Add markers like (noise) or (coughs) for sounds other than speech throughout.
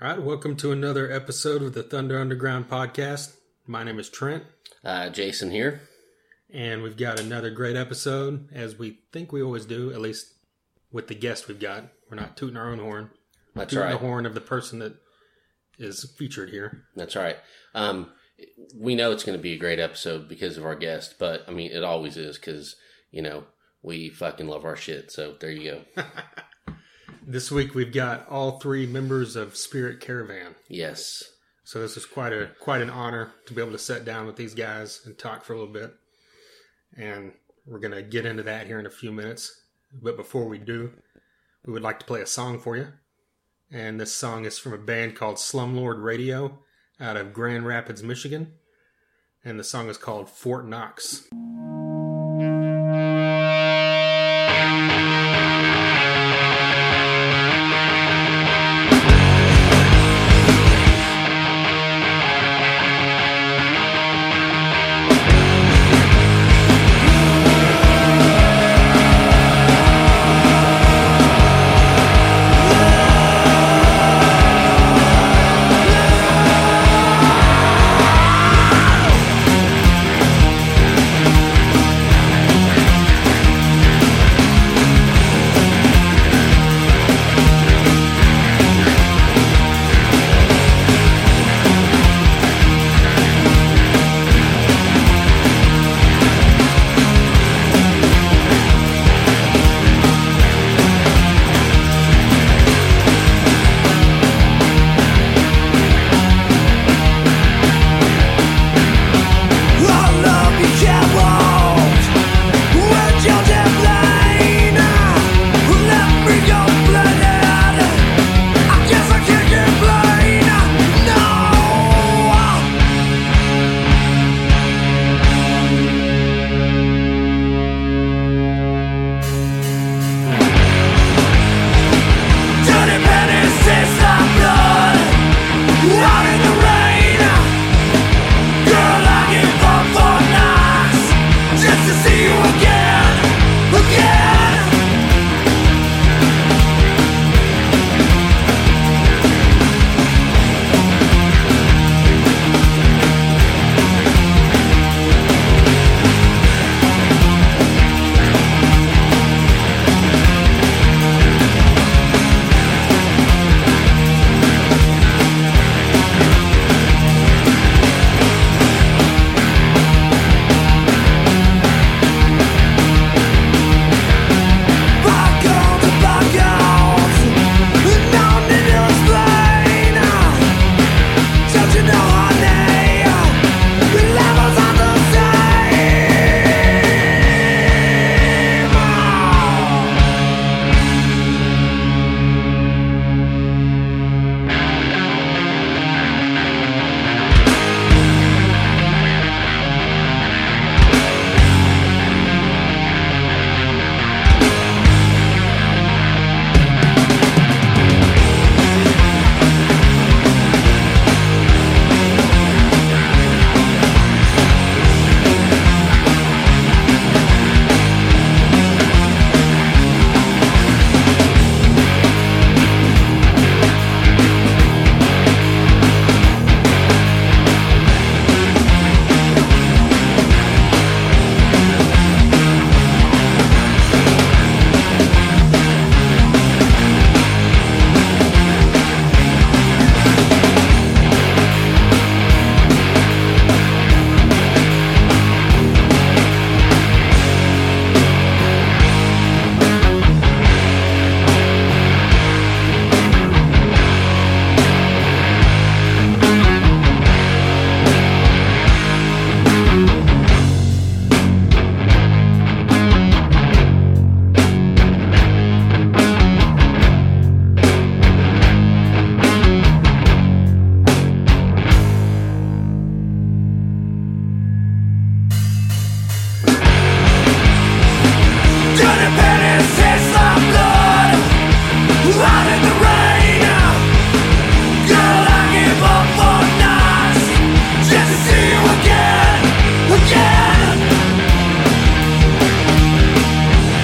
All right, welcome to another episode of the Thunder Underground podcast. My name is Trent, Uh, Jason here. and we've got another great episode, as we think we always do, at least with the guest we've got. We're not tooting our own horn, That's tooting right. the horn of the person that is featured here. That's right. Um, we know it's going to be a great episode because of our guest, but I mean, it always is because, you know, we fucking love our shit. So there you go. (laughs) This week we've got all three members of Spirit Caravan. yes. So this is quite a quite an honor to be able to sit down with these guys and talk for a little bit. And we're gonna get into that here in a few minutes. But before we do, we would like to play a song for you. And this song is from a band called Slumlord Radio out of Grand Rapids, Michigan. And the song is called Fort Knox.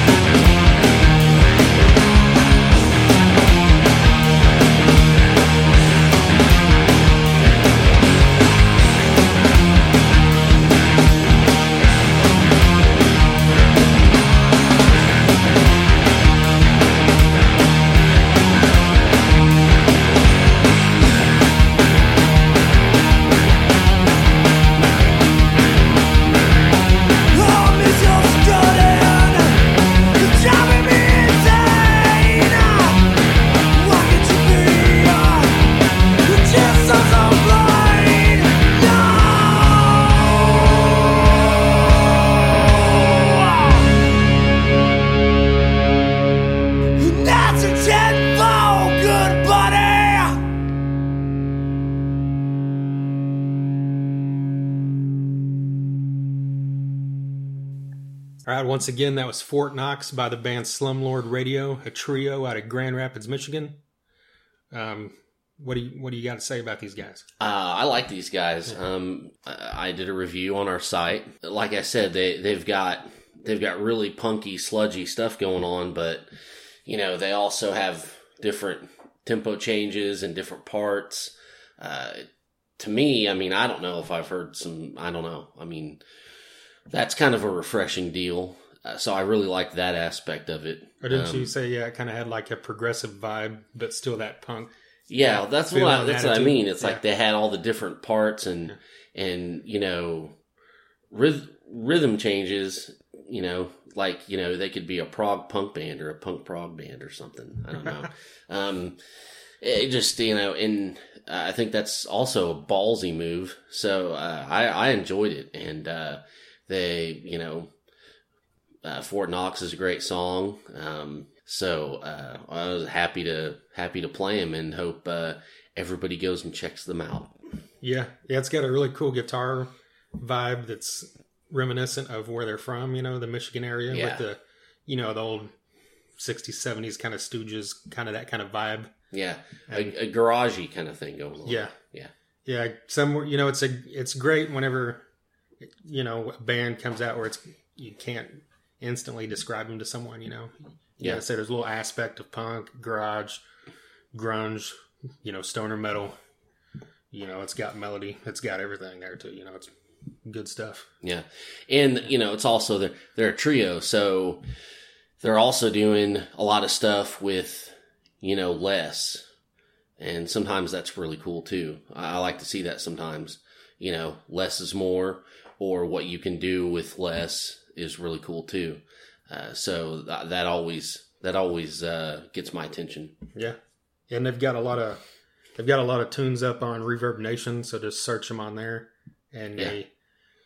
Thank once again, that was Fort Knox by the band Slumlord Radio, a trio out of Grand Rapids, Michigan. Um, what do you what do you got to say about these guys? Uh, I like these guys. Um, I I did a review on our site. Like I said, they they've got they've got really punky, sludgy stuff going on, but you know they also have different tempo changes and different parts. Uh, to me, I mean, I don't know if I've heard some. I don't know. I mean, that's kind of a refreshing deal. Uh, so I really like that aspect of it. Or didn't Um, you say yeah, it kind of had like a progressive vibe, but still that punk? Yeah, Yeah, that's what I, that's what I mean. It's Yeah. like they had all the different parts and and you know ryth- rhythm changes. You know, like you know they could be a prog punk band or a punk prog band or something. I don't know. (laughs) um, it just you know, and I think that's also a ballsy move. So uh, I I enjoyed it, and uh, they you know uh, Fort Knox is a great song. Um, so uh, I was happy to happy to play them and hope uh, everybody goes and checks them out. Yeah, yeah, it's got a really cool guitar vibe that's reminiscent of where they're from. You know, the Michigan area Yeah. with the you know the old '60s, '70s kind of Stooges, kind of that kind of vibe. Yeah, And- a, a garagey kind of thing going on. Yeah, Yeah. yeah. Somewhere, you know, it's a it's great whenever you know a band comes out where it's you can't instantly describe them to someone. You know, Yeah. yeah. So there's a little aspect of punk, garage, grunge, you know, stoner metal. You know, it's got melody. It's got everything there too. You know, it's good stuff. Yeah, and you know it's also they're they're a trio, so they're also doing a lot of stuff with you know less, and sometimes that's really cool too. I, I like to see that sometimes. You know, less is more, or what you can do with less is really cool too. Uh, so that, that always that always uh, gets my attention. Yeah, and they've got a lot of they've got a lot of tunes up on Reverb Nation, so just search them on there. And Yeah. they,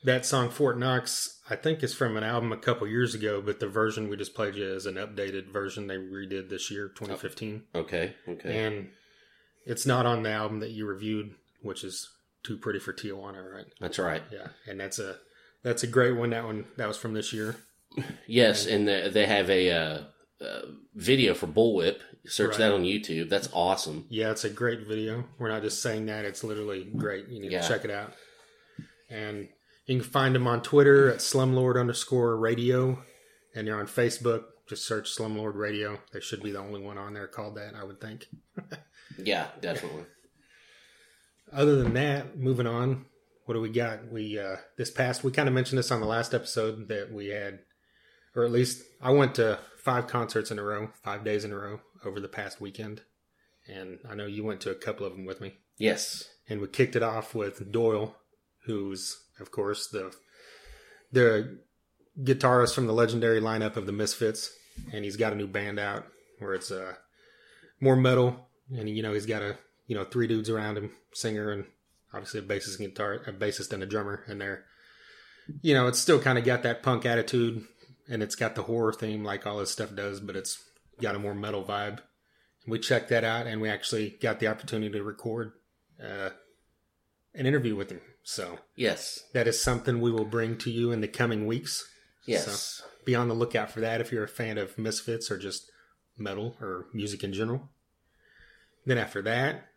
that song Fort Knox, I think, is from an album a couple years ago, but the version we just played you is an updated version they redid this year, 2015, Okay, okay, and it's not on the album that you reviewed, which is Too Pretty for Tijuana, right? that's right. Yeah, and that's a that's a great one. That one that was from this year. Yes, and they, they have a uh, uh, video for Bullwhip. Search Right. that on YouTube. That's awesome. Yeah, it's a great video. We're not just saying that; it's literally great. You need Yeah. to check it out. And you can find them on Twitter at slumlord underscore radio, and they're on Facebook. Just search Slumlord Radio. They should be the only one on there called that, I would think. (laughs) Yeah, definitely. Other than that, moving on, what do we got? We uh this past we kind of mentioned this on the last episode that we had, or at least I went to five concerts in a row, five days in a row over the past weekend, and I know you went to a couple of them with me. Yes. and we kicked it off with Doyle, who's of course the the guitarist from the legendary lineup of the Misfits, and he's got a new band out where it's uh more metal, and you know he's got a you know three dudes around him, singer and obviously a bassist and guitar, a bassist and a drummer, and they're you know it's still kind of got that punk attitude, and it's got the horror theme like all his stuff does, but it's got a more metal vibe. We checked that out, and we actually got the opportunity to record uh, an interview with him. So Yes. that is something we will bring to you in the coming weeks. Yes. Be on the lookout for that if you're a fan of Misfits or just metal or music in general. Then after that,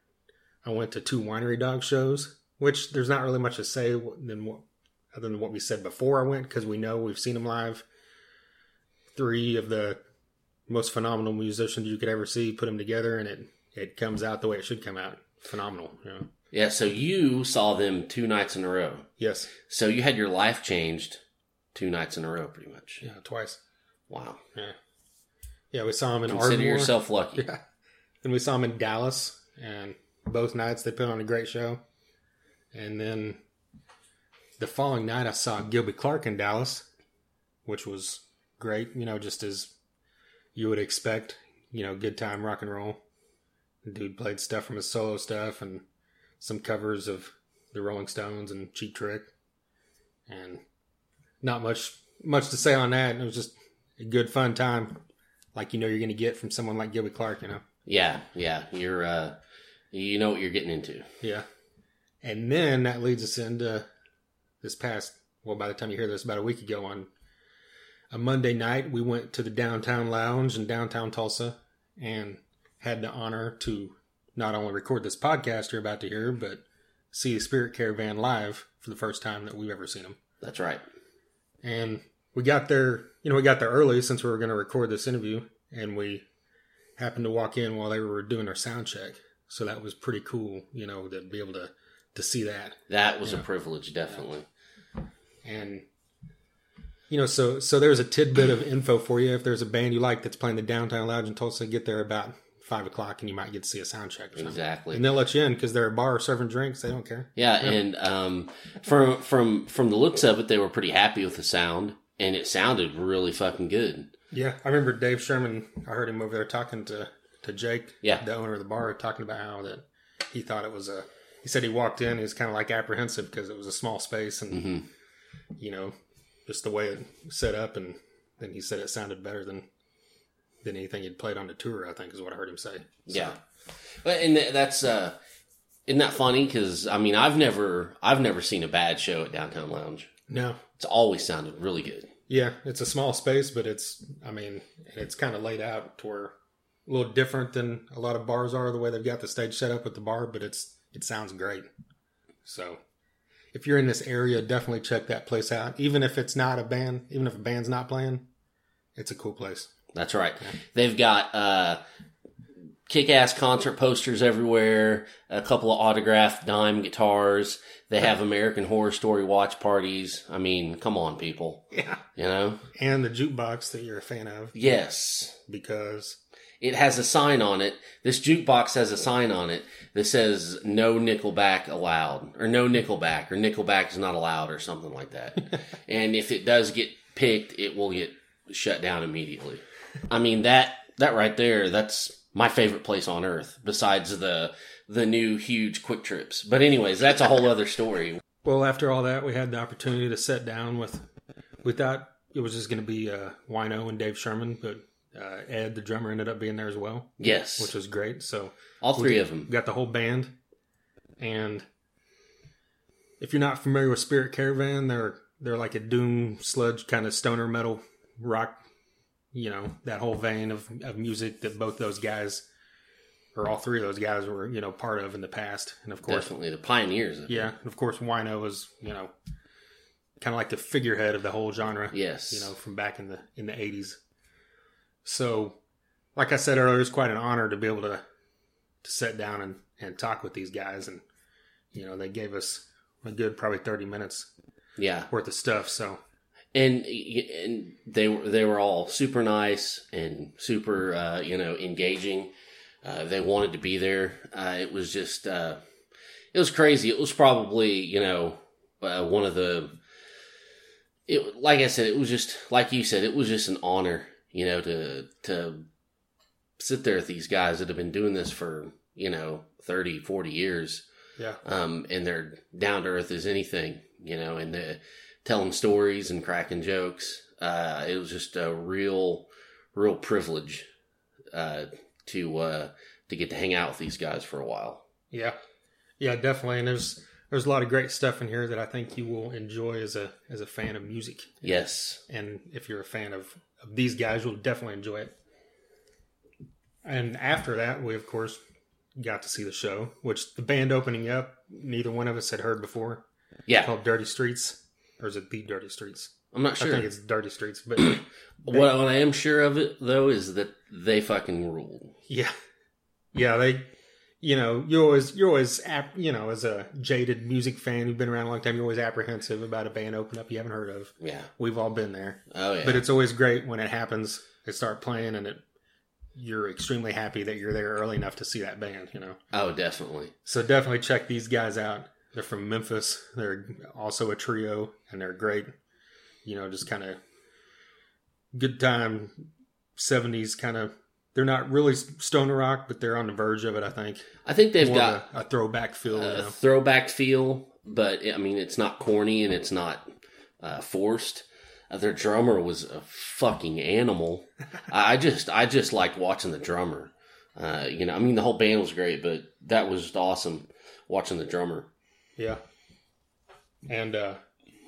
I went to two winery dog shows, which there's not really much to say than what other than what we said before I went because we know we've seen them live. Three of the most phenomenal musicians you could ever see put them together, and it it comes out the way it should come out. Phenomenal, you know. Yeah. So you saw them two nights in a row. Yes, So you had your life changed two nights in a row, pretty much. yeah, twice. Wow. Yeah, yeah. We saw them in Consider Ardmore. yourself lucky. (laughs) Yeah. Then we saw them in Dallas, and both nights they put on a great show. And then the following night, I saw Gilby Clarke in Dallas, which was great. You know, just as you would expect. You know, good time rock and roll. The dude played stuff from his solo stuff and some covers of the Rolling Stones and Cheap Trick, and not much much to say on that. It was just a good fun time, like you know you're going to get from someone like Gilby Clarke. You know. Yeah. Yeah. You're. uh You know what you're getting into. Yeah. And then that leads us into this past, well, by the time you hear this, about a week ago on a Monday night, we went to the downtown lounge in downtown Tulsa and had the honor to not only record this podcast you're about to hear, but see the Spirit Caravan live for the first time that we've ever seen them. That's right. And we got there, you know, we got there early since we were going to record this interview, and we happened to walk in while they were doing their sound check. So that was pretty cool, you know, to be able to to see that. That was a privilege, definitely. And you know, so so there's a tidbit of info for you. If there's a band you like that's playing the downtown lounge in Tulsa, get there about five o'clock, and you might get to see a sound check or. Exactly. And they'll let you in because they're a bar serving drinks. They don't care. Yeah, and um, from from from the looks of it, they were pretty happy with the sound, and it sounded really fucking good. Yeah, I remember Dave Sherman. I heard him over there talking to to Jake, Yeah. the owner of the bar, talking about how that he thought it was a. He said he walked in, he was kind of like apprehensive because it was a small space and hmm you know just the way it set up, and then he said it sounded better than than anything he'd played on the tour. I think is what I heard him say. So, Yeah, but and that's uh, isn't that funny? Because I mean, I've never I've never seen a bad show at Downtown Lounge. No, It's always sounded really good. yeah, it's a small space, but it's. I mean, it's kind of laid out to where a little different than a lot of bars are. The way they've got the stage set up with the bar, but it's it sounds great. So, if you're in this area, definitely check that place out. Even if it's not a band, even if a band's not playing, it's a cool place. That's right. They've got uh, kick-ass concert posters everywhere. A couple of autographed dime guitars. They have (laughs) American Horror Story watch parties. I mean, come on, people. Yeah, You know? and the jukebox that you're a fan of Yes. because It has a sign on it. This jukebox has a sign on it that says "No Nickelback allowed" or "No Nickelback" or "Nickelback is not allowed" or something like that. (laughs) and if it does get picked, it will get shut down immediately. I mean that that right there. That's my favorite place on earth, besides the the new huge QuikTrips. But anyways, that's a whole other story. Well, after all that, we had the opportunity to sit down with. We thought it was just going to be uh, Wino and Dave Sherman, but uh, Ed, the drummer, ended up being there as well, Yes, which was great. So all three of them. got the whole band. And if you're not familiar with Spirit Caravan, they're they're like a doom sludge kind of stoner metal rock, you know, that whole vein of, of music that both those guys or all three of those guys were, you know, part of in the past. And of course Definitely the pioneers. It. yeah, and of course, Wino was you know kind of like the figurehead of the whole genre. Yes. you know, from back in the in the eighties. So, like I said earlier, it's quite an honor to be able to to sit down and and talk with these guys, and you know, they gave us a good probably thirty minutes Yeah. worth of stuff. So and and they were they were all super nice and super uh, you know engaging. Uh, they wanted to be there. Uh, it was just uh, it was crazy. It was probably you know uh, one of the it like I said. It was just like you said. It was just an honor you know to to sit there with these guys that have been doing this for you know 30 40 years yeah, um, and they're down to earth as anything, you know, and uh, telling stories and cracking jokes. Uh, it was just a real, real privilege uh, to uh, to get to hang out with these guys for a while. yeah, yeah, definitely. And there's there's a lot of great stuff in here that I think you will enjoy as a as a fan of music. Yes, and if you're a fan of these guys, you'll definitely enjoy it. And after that, we of course got to see the show, which the band opening up, neither one of us had heard before. yeah, Called Dirty Streets, or is it The Dirty Streets? I'm not sure. I think it's Dirty Streets, but what, (clears throat) what I am sure of it though is that they fucking rule. yeah, yeah, they. You know, you're always, you're always, app, you know, as a jaded music fan who's been around a long time, you're always apprehensive about a band open up you haven't heard of. Yeah. We've all been there. Oh yeah. But it's always great when it happens. They start playing, and it you're extremely happy that you're there early enough to see that band. You know, oh, definitely. so definitely check these guys out. They're from Memphis. They're also a trio, and they're great. You know, just kind of good time '70s kind of. They're not really stoner rock, but they're on the verge of it. I think I think they've More got a, a throwback feel. you a know? throwback feel, but I mean, it's not corny and it's not uh, forced. Uh, their drummer was a fucking animal. (laughs) I just, I just liked watching the drummer. Uh, you know, I mean, the whole band was great, but that was just awesome watching the drummer. Yeah. And uh,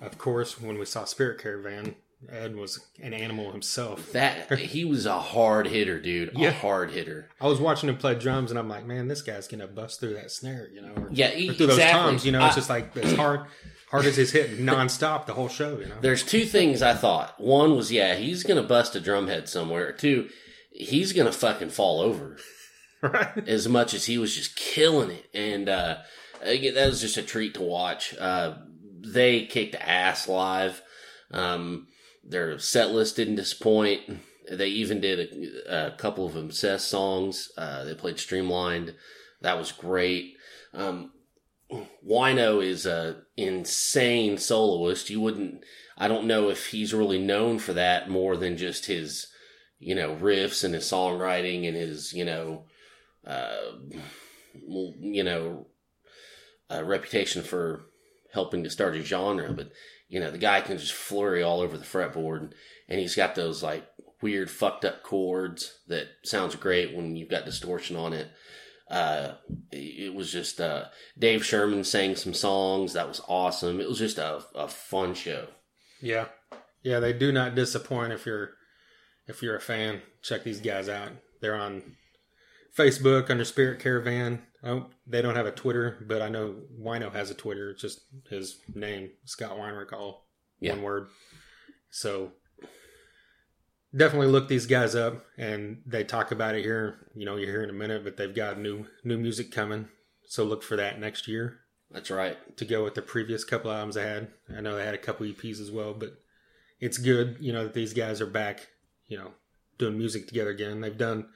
of course, when we saw Spirit Caravan, Ed was an animal himself. That (laughs) he was a hard hitter, dude. Yeah. A hard hitter. I was watching him play drums, and I'm like, man, this guy's gonna bust through that snare, you know, or, Yeah, or e- through those exactly. toms, you know. It's I- just like it's hard, hard as his hit nonstop the whole show, you know. There's two things I thought. One was, yeah, he's gonna bust a drum head somewhere. Two, he's gonna fucking fall over. (laughs) right? as much as he was just killing it. And uh, that was just a treat to watch. Uh, they kicked ass live. Um, their set list didn't disappoint. They even did a, a couple of obsessed songs. Uh, they played Streamlined. That was great. Um, Wino is a insane soloist. You wouldn't. I don't know if he's really known for that more than just his, you know, riffs and his songwriting and his, you know, uh, you know, a reputation for helping to start a genre, but you know, the guy can just flurry all over the fretboard, and he's got those like weird fucked up chords that sounds great when you've got distortion on it. Uh, it was just uh, Dave Sherman sang some songs that was awesome. It was just a, a fun show. Yeah, yeah. They do not disappoint if you're if you're a fan. Check these guys out. They're on Facebook under Spirit Caravan. Oh, they don't have a Twitter, but I know Wino has a Twitter. It's just his name, Scott Weinrich, all Yeah. one word. So definitely look these guys up, and they talk about it here. You know, you're here in a minute, but they've got new new music coming. So look for that next year That's right. to go with the previous couple albums I had. I know they had a couple EPs as well, but it's good, you know, that these guys are back, you know, doing music together again. They've done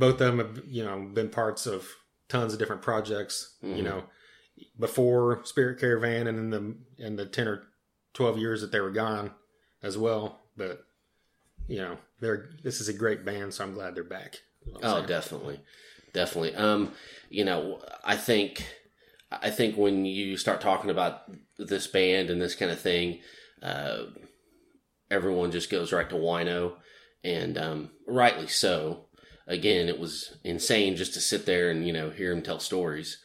both of them have, you know, been parts of tons of different projects, you Mhm. know, before Spirit Caravan and in the in the 10 or 12 years that they were gone as well, but you know, they're this is a great band, so I'm glad they're back. is what I'm Oh, saying. definitely, definitely. Um, you know, I think, I think when you start talking about this band and this kind of thing, uh, everyone just goes right to Wino, and um, rightly so. Again, it was insane just to sit there and you know hear him tell stories.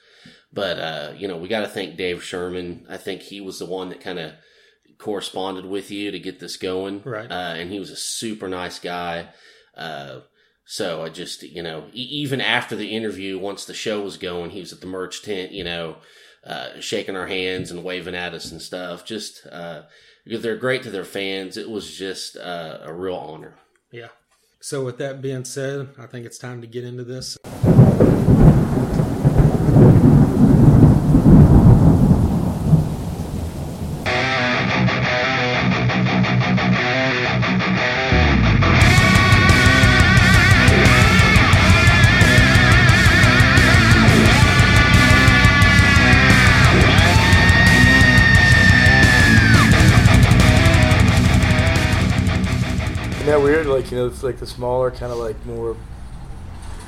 But uh, you know, we got to thank Dave Sherman. I think he was the one that kind of corresponded with you to get this going, Right. Uh, and he was a super nice guy. Uh, so I just, you know, e- even after the interview, once the show was going, he was at the merch tent, you know, uh, shaking our hands and waving at us and stuff. Just uh, they're great to their fans, it was just uh, a real honor. Yeah. So with that being said, I think it's time to get into this. It's like the smaller kind of like more.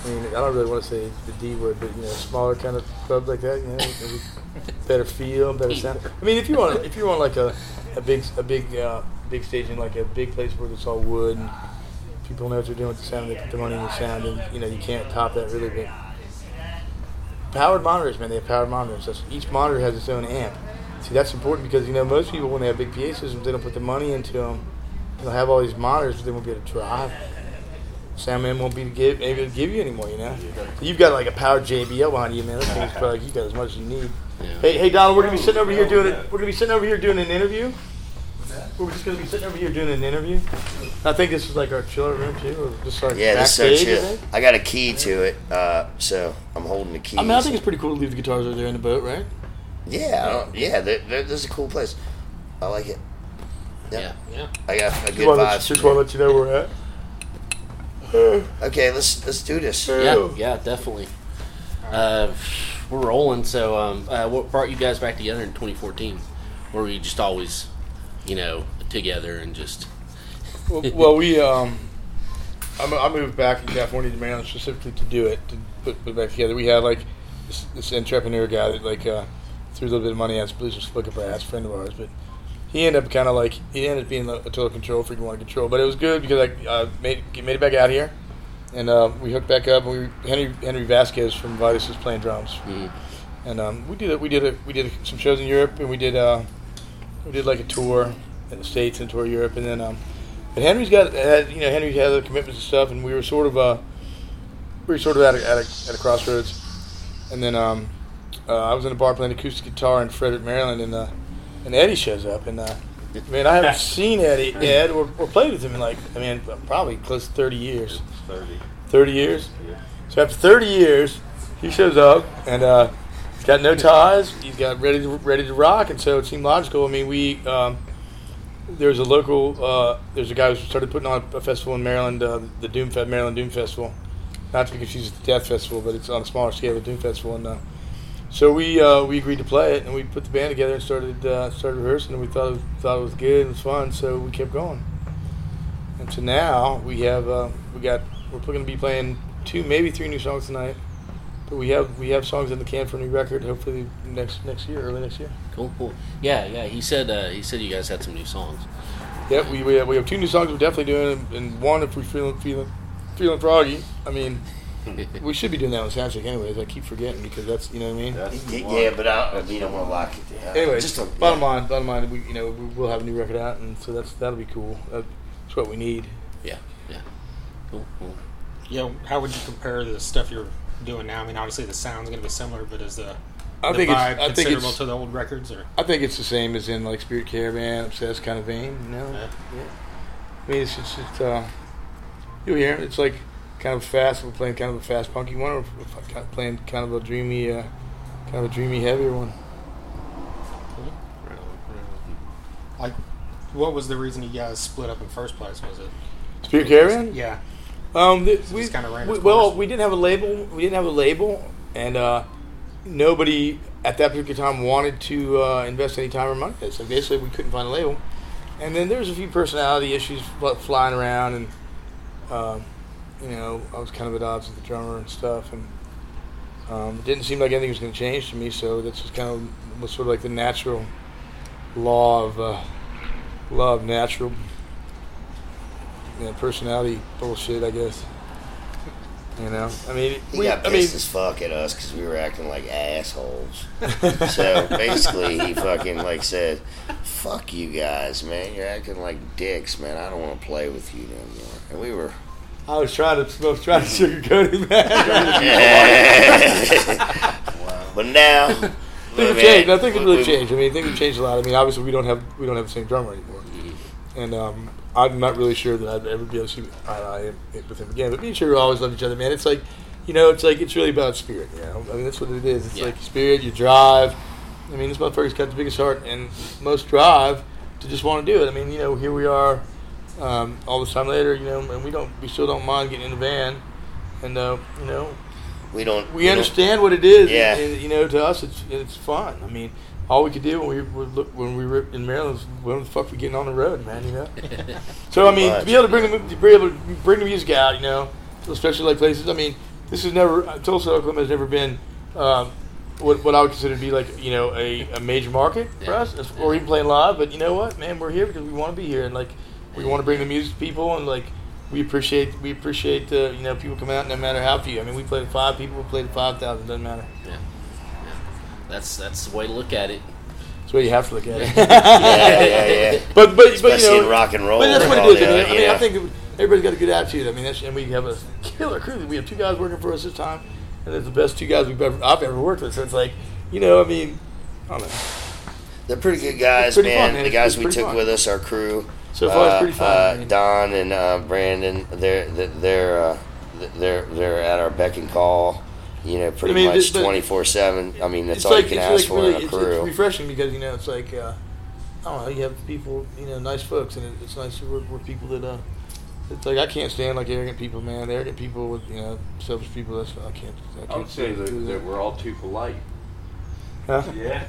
I mean, I don't really want to say the D word, but you know, smaller kind of club like that. You know, (laughs) better feel, better sound. I mean, if you want, if you want like a, a big, a big, uh, big stage in like a big place where it's all wood and people know what they're doing with the sound, they put the money in the sound, and you know, you can't top that really. But powered monitors, man, they have powered monitors. That's, each monitor has its own amp. See, that's important because you know most people when they have big PA systems, they don't put the money into them. They'll have all these monitors, but they won't be able to drive. Soundman won't be to give, able to give you anymore, you know. You've got like a power JBL behind you, man. That thing's (laughs) probably you got as much as you need. Yeah. Hey, hey, Donald, we're gonna be sitting over here doing it. We're gonna be sitting over here doing an interview. We're just gonna be sitting over here doing an interview. I think this is like our chiller room too, or just like Yeah, this is so chill. I got a key to it, uh, so I'm holding the key. I mean, I think it's pretty cool to leave the guitars over there in the boat, right? yeah, I don't, yeah. They're, they're, this is a cool place. I like it. Yeah. Yeah. I got a good Just want vibe. to let you know where we're at. (sighs) Okay, let's let's do this. Yeah, yeah, definitely. Uh, we're rolling. So, um, uh, what brought you guys back together in 2014? Or were you just always, you know, together and just? well, (laughs) well, we um, I, mo- I moved back in California to Maryland specifically to do it to put, put it back together. We had like this, this entrepreneur guy that like uh, threw a little bit of money at us. Blues was looking for a friend of ours, but he ended up kind of like he ended up being a, total control freak, wanted control. But it was good because I uh, made made it back out here, and uh, we hooked back up. And we Henry Henry Vasquez from Vitus was playing drums, Mm, and um, we did. We did a, we did some shows in Europe, and we did uh, we did like a tour in the states and tour Europe, and then um, but Henry's got had, you know Henry had other commitments and stuff, and we were sort of uh, we were sort of at a, at a, at a crossroads, and then um, uh, I was in a bar playing acoustic guitar in Frederick, Maryland, and uh, and Eddie shows up, and uh, man, I haven't (laughs) seen Eddie Ed or, or played with him in like I mean probably close to thirty years. 30. 30 years. Yeah. So after 30 years, he shows up and uh, he's got no ties. He's got ready to ready to rock, and so it seemed logical. I mean, we um, there's a local uh, there's a guy who started putting on a festival in Maryland, uh, the Doom Fest, Maryland Doom Festival. Not to be confused with the Death Festival, but it's on a smaller scale, the Doom Festival, and uh, so we uh, we agreed to play it, and we put the band together and started uh, started rehearsing, and we thought it, thought it was good and it was fun, so we kept going. And so now we have uh, we got we're going to be playing two maybe three new songs tonight, but we have we have songs in the can for a new record. Hopefully next next year, early next year. Cool, cool. Yeah, yeah. He said uh, he said you guys had some new songs. Yep, we we have, we have two new songs we're definitely doing, and one if we're feeling feeling feeling froggy. I mean, (laughs) we should be doing that on Soundcheck anyways. I keep forgetting because that's you know what I mean. That's Yeah, one. yeah, but I, you don't want to lock it down. Anyways, just a, bottom line, bottom line, we you know we- we'll have a new record out, and so that's that'll be cool. That's what we need. Yeah, yeah. Cool, cool. You know, how would you compare the stuff you're doing now? I mean, obviously the sound's going to be similar, but is the, I the think it's vibe I think considerable it's to the old records? Or I think it's the same as in like Spirit Caravan, Obsessed kind of vein. You know, Yeah. yeah. I mean, it's just, it's uh, you hear. It's like kind of fast. We're playing kind of a fast punky one, or we're playing kind of a dreamy, uh, kind of a dreamy heavier one. like, what was the reason you guys split up in first place? Was it? Spirit Caravan. Yeah. Um, th- So we, kinda ran we- well, we didn't have a label. We didn't have a label, and uh, nobody at that particular time wanted to uh, invest any time or money. So basically, we couldn't find a label. And then there was a few personality issues flying around, and um, you know, I was kind of at odds with the drummer and stuff, and um, it didn't seem like anything was going to change to me. So that's just kind of was sort of like the natural law of uh, law of natural you know, personality bullshit, I guess. You know, I mean, He we, got I pissed mean, as fuck at us because we were acting like assholes. so basically, he fucking like said, "Fuck you guys, man! You're acting like dicks, man. I don't want to play with you no more." And we were. I was trying to, I was trying to sugarcoat it, man. (laughs) But now, things have changed. I think we- really changed. I mean, things have changed a lot. I mean, obviously, we don't have we don't have the same drummer anymore, and um, I'm not really sure that I'd ever be able to see eye to eye with him again. But me and Sure always loved each other, man. It's like, you know, it's like it's really about spirit. You know, I mean, that's what it is. It's Yeah. like spirit, you drive. I mean, this motherfucker's got the biggest heart, and most drive to just want to do it. I mean, you know, here we are, um, all this time later, you know, and we don't, we still don't mind getting in the van, and uh, you know, We don't. we don't- understand what it is. Yeah. and, you know, to us, it's it's fun. I mean, all we could do when we were when we were in Maryland was when the fuck we getting on the road, man. You know. (laughs) so I mean, to be able to bring the to be able to bring the music out, you know, especially like places. I mean, this has never Tulsa, Oklahoma has never been. Um, what, what I would consider to be like you know a, a major market for us, or even playing live. But you know what, man, we're here because we want to be here, and like we want to bring the music to people, and like we appreciate we appreciate uh, you know people come out no matter how few. I mean, we played five people, we played five thousand, doesn't matter. Yeah, yeah. That's that's the way to look at it. That's the way you have to look at it. (laughs) Yeah, yeah, yeah. But but but Especially you know, in rock and roll. But that's what it is. I mean, that, I, mean, yeah. I think everybody's got a good attitude. I mean, that's, and we have a killer crew. We have two guys working for us this time, and they're the best two guys we've ever I've ever worked with. So it's like, you know, I mean, I don't know. They're pretty good guys, pretty man. fun, man. The guys we took fun. with us, our crew. So far, it's uh, pretty fun. Uh, Don and uh, Brandon, they're they're uh, they're they're at our beck and call. You know, pretty I mean, much twenty four seven. I mean, that's all like you can ask like for really in a crew. it's refreshing because you know it's like uh, I don't know. You have people, you know, nice folks, and it, it's nice to work with people that. Uh, it's like I can't stand like arrogant people, man. Arrogant people with you know selfish people. That's I can't. I, can't I would say that, that we're all too polite. Huh? Yeah.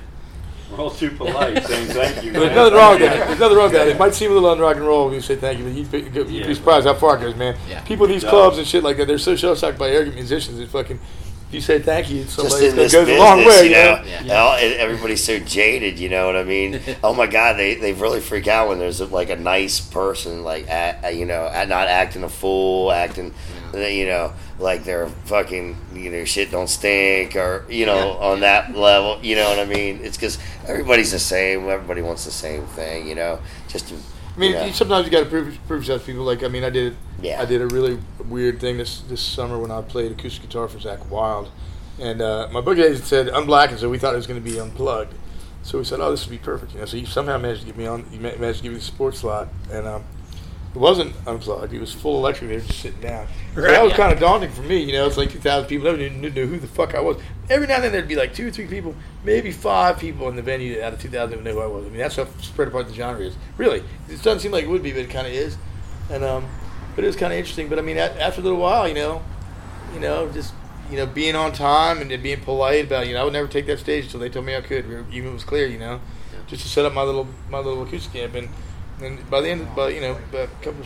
We're all too polite (laughs) saying thank you. But there's nothing wrong with that. There's nothing wrong with that. It might seem a little on rock and roll when you say thank you, but you'd be, you'd be surprised how far it goes, man. Yeah. People in these It clubs and shit like that, they're so shell shocked by arrogant musicians. It fucking, if you say thank you to Just somebody, in it this goes business, a long way, you know, Yeah. All- and everybody's so jaded. You know what I mean? (laughs) oh my God, they they really freak out when there's like a nice person, like at, you know, at not acting a fool, acting, you know, like their fucking you know shit don't stink or you know on that level. You know what I mean? It's because everybody's the same. Everybody wants the same thing. You know, just to. I mean, you know. sometimes you got to prove prove yourself to people. Like, I mean, I did Yeah. I did a really weird thing this this summer when I played acoustic guitar for Zakk Wylde, and uh, my booking agent said unblackened, so we thought it was going to be unplugged. So we said, oh, this would be perfect. You know, so he somehow managed to get me on. He managed to give me the support slot, and um, it wasn't unplugged. It was full electric. They were just sitting down. So that was Yeah. kind of daunting for me. You know, it's like 2,000 people. Nobody knew, knew who the fuck I was. Every now and then there'd be like two or three people, maybe five people in the venue out of 2,000 that knew who I was. I mean, that's how spread apart the genre is. Really, it doesn't seem like it would be, but it kind of is. And um, but it was kind of interesting. But I mean, a- after a little while, you know, you know, just you know, being on time and being polite about, you know, I would never take that stage until they told me I could, even if it was clear, you know, just to set up my little my little acoustic amp. And and by the end, by you know, about a couple,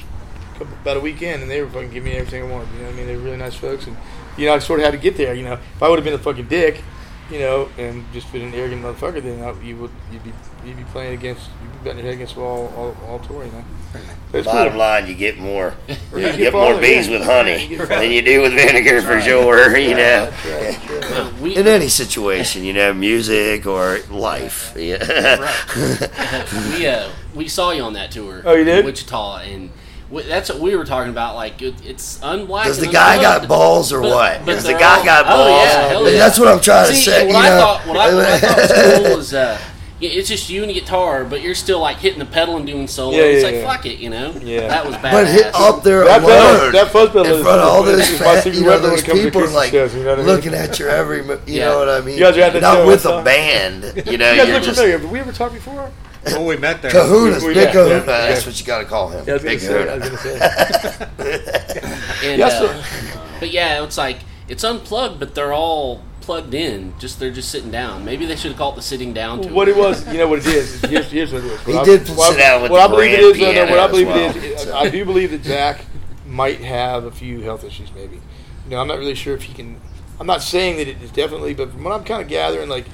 couple about a weekend, and they were fucking giving me everything I wanted. You know, I mean, they were really nice folks, and you know, I sort of had to get there. You know, if I would have been a fucking dick, you know, and just been an arrogant motherfucker, then I, you would you'd be you'd be playing against you'd be betting your head against the wall all, all tour. You know, it's Bottom cool. line, you get more, Yeah, (laughs) you you get get more bees yeah. with honey Yeah, you get than you do with vinegar for sure. (laughs) You know, That's right, right. In any situation, you know, music or life. Yeah. we uh, we saw you on that tour. Oh, you did? in Wichita, and we, that's what we were talking about. Like it, it's unblack. Does the guy got balls or but- what? but Does the guy all- got balls? Oh yeah, yeah. That's what I'm trying to say. What you I know? thought, what I, what I thought (laughs) was cool was uh, yeah, it's just you and the guitar, but you're still like hitting the pedal and doing solo. Yeah, it's like yeah. fuck it, you know. Yeah. that was badass. but hit up there That alone fuzz, that fuzz pedal in front of all is- those fat, you know, those it comes to people like shows, you know I mean? looking at your every, you Yeah. know what I mean? You guys are at that Not show, with I a saw. band, you know. You guys you're look just familiar. Have we ever talked before? When we met there, Kahuna's, We- big yeah, Kahuna. yeah, That's yeah. what you got to call him. Yeah, I was gonna big say. I was Kahuna. gonna say. (laughs) And, Yeah, uh, so- but yeah, it's like it's unplugged, but they're all plugged in. Just they're just sitting down. Maybe they should have called the sitting down tour. What it was, (laughs) you know what it is. Here's, here's what it is. He I- did what I- sit down with what the I believe it grand is. no, no, what I believe well, it is. I do believe that Zakk might have a few health issues. Maybe. You know, I'm not really sure if he can. I'm not saying that it is definitely, but from what I'm kind of gathering, like,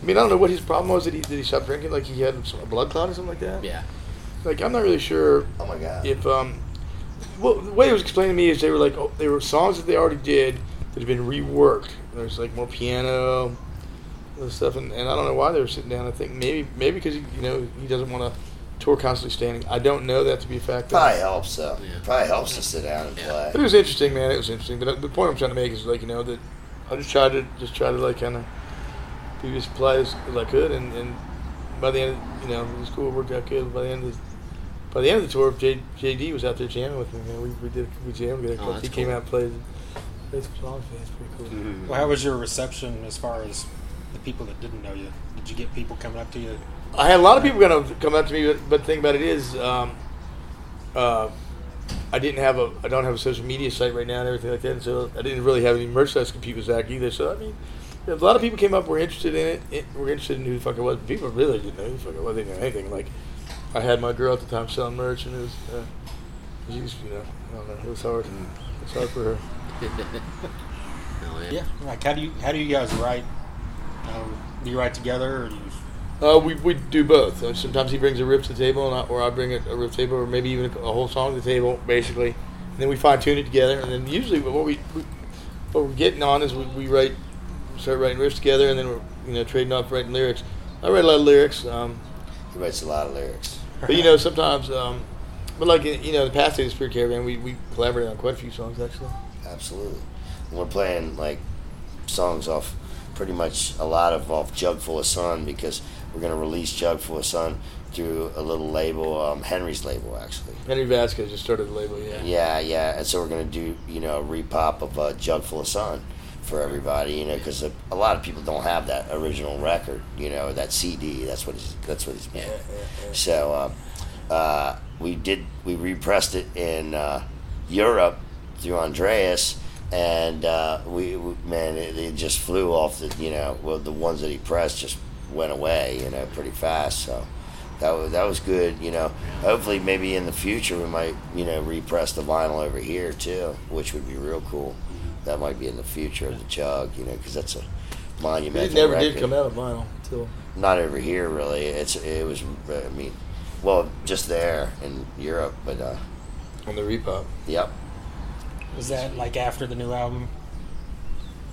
I mean, I don't know what his problem was. Did he did he stop drinking? Like he had some- a blood clot or something like that? Yeah, Like I'm not really sure Oh my god. if um, well, the way it was explained to me is they were like, oh, they were songs that they already did that had been reworked. There's like more piano and stuff, and, and I don't know why they were sitting down. I think maybe maybe because you know he doesn't want to tour constantly standing. I don't know that to be a fact. Probably helps though. Yeah. Probably helps to sit down and Yeah. play. But it was interesting, man. It was interesting. But uh, the point I'm trying to make is like you know that I just tried to just try to like kind of be as polite as, as I could, and, and by the end, you know, it was cool. It worked out good. By the end of the, by the end of the tour, J, JD was out there jamming with me. Man. We, we did we jammed together. Oh, that's he came out and played, played some It's pretty cool. Mm-hmm. Well, how was your reception as far as the people that didn't know you? Did you get people coming up to you? I had a lot of people gonna come up to me, but, but the thing about it is, um, uh, I didn't have a, I don't have a social media site right now and everything like that, and so I didn't really have any merchandise to compete with Zakk either. So I mean, a lot of people came up, were interested in it, it were interested in who the fuck it was. People really didn't know who the fuck it was. They didn't know anything. Like, I had my girl at the time selling merch, and it was, uh, she was, you know, I don't know, it was hard. It was hard for her. Hell yeah. Yeah. Like how do you how do you guys write? Um, do you write together or do you? Uh, we, we do both. Uh, sometimes he brings a riff to the table, and I, or I bring a, a riff to the table, or maybe even a, a whole song to the table, basically. And then we fine tune it together. And then usually, what we, we what we're getting on is we, we write, start writing riffs together, and then we're you know trading off writing lyrics. I write a lot of lyrics, um, He writes a lot of lyrics. but you know sometimes, um, but like you know the past days of Spirit Caravan, we we collaborated on quite a few songs actually. Absolutely. And we're playing like songs off pretty much a lot of off Jug Fulla Sun because we're going to release Jug Fulla Sun through a little label, um, Henry's label actually. Henry Vasquez just started the label, yeah. Yeah, yeah. And so we're going to do, you know, a repop of uh, Jug Fulla Sun for everybody, you know, because a, a lot of people don't have that original record, you know, that CD. That's what he's, that's what he's made. So uh, uh, we did we repressed it in uh, Europe through Andreas, and uh, we, we man it, it just flew off the you know well the ones that he pressed just went away you know pretty fast. So that was that was good. You know, hopefully maybe in the future we might you know repress the vinyl over here too, which would be real cool. That might be in the future of the jug, you know, because that's a monumental. It never record did come out of vinyl until not over here really. It's it was I mean, well just there in Europe, but uh, on the repop. yep. Is that like after the new album?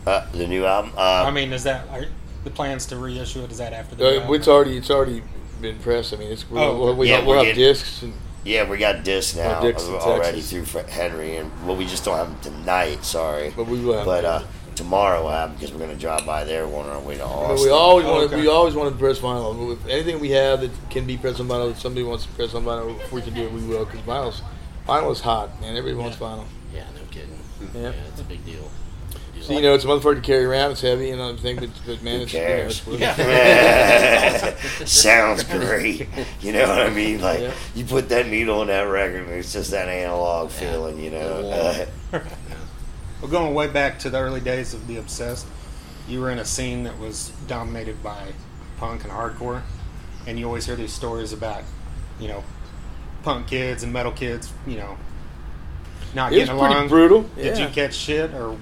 Uh, the new album. Uh, I mean, is that are the plans to reissue it? Is that after the? Uh, new album? it's already it's already been pressed. I mean, it's we're, Oh, we're, we yeah, have, we're we'll have discs and yeah, we got discs now discs in already Texas. through Henry, and well, we just don't have them tonight. Sorry, but we will have. but uh, tomorrow we'll have 'em because we're gonna drive by there on our way to You know, Austin. we always Oh, want okay. we always want to press vinyl. If anything we have that can be pressed on vinyl, if somebody wants to press on vinyl, if we can do it, we will. Because vinyl's vinyl is hot, man. Everybody wants vinyl. Yeah, no kidding. Yeah. Yeah, it's a big deal. So you know, it's a motherfucker to carry around. It's heavy and everything, but, but man, Who it's, cares? You know, it's- Sounds (laughs) great. You know what I mean? Like Yeah. you put that needle on that record, and it's just that analog feeling. You know. Yeah. Uh, Well, going way back to the early days of the Obsessed, you were in a scene that was dominated by punk and hardcore, and you always hear these stories about, you know, punk kids and metal kids, you know, not it getting along. brutal. Did yeah. you catch shit or?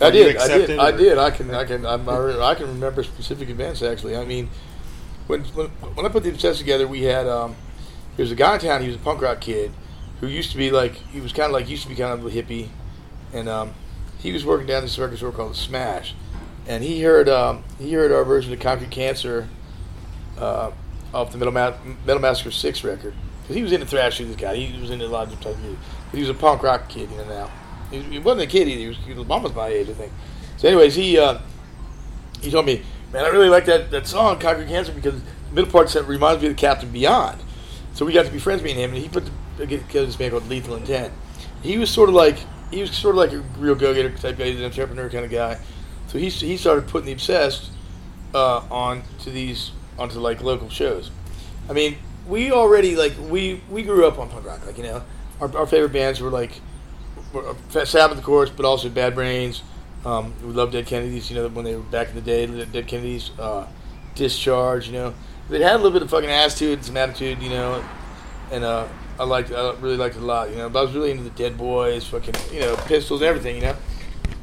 I you did. I accept did. it, I did. I can. I can. I'm, I can remember specific events. Actually, I mean, when when, when I put the obsessed together, we had um, there was a guy in town. He was a punk rock kid who used to be like he was kind of like used to be kind of a hippie, and um, he was working down this record store called Smash, and he heard um, he heard our version of Concrete Cancer uh, off the Metal, Ma- Metal Massacre Six record because he was into thrash. This guy, he was into a lot of types of music. He was a punk rock kid, you know. Now he, he wasn't a kid either. He was, he was almost my age, I think. So, anyways, he uh, he told me, man, I really like that that song Concrete Cancer because the middle part reminds me of the Captain Beyond. So we got to be friends, me and him, and he put the, get this band called Lethal Intent. He was sort of like he was sort of like a real go-getter type guy, he's an entrepreneur kind of guy. So he he started putting the obsessed uh, on to these onto like local shows. I mean, we already like we we grew up on punk rock. Like you know, our, our favorite bands were like were, uh, Sabbath, of course, but also Bad Brains. Um, we loved Dead Kennedys. You know, when they were back in the day, Dead Kennedys, uh, Discharge. You know, they had a little bit of fucking attitude some attitude. You know, and uh, I liked I really liked it a lot. You know, but I was really into the Dead Boys, fucking you know, Pistols, and everything. You know,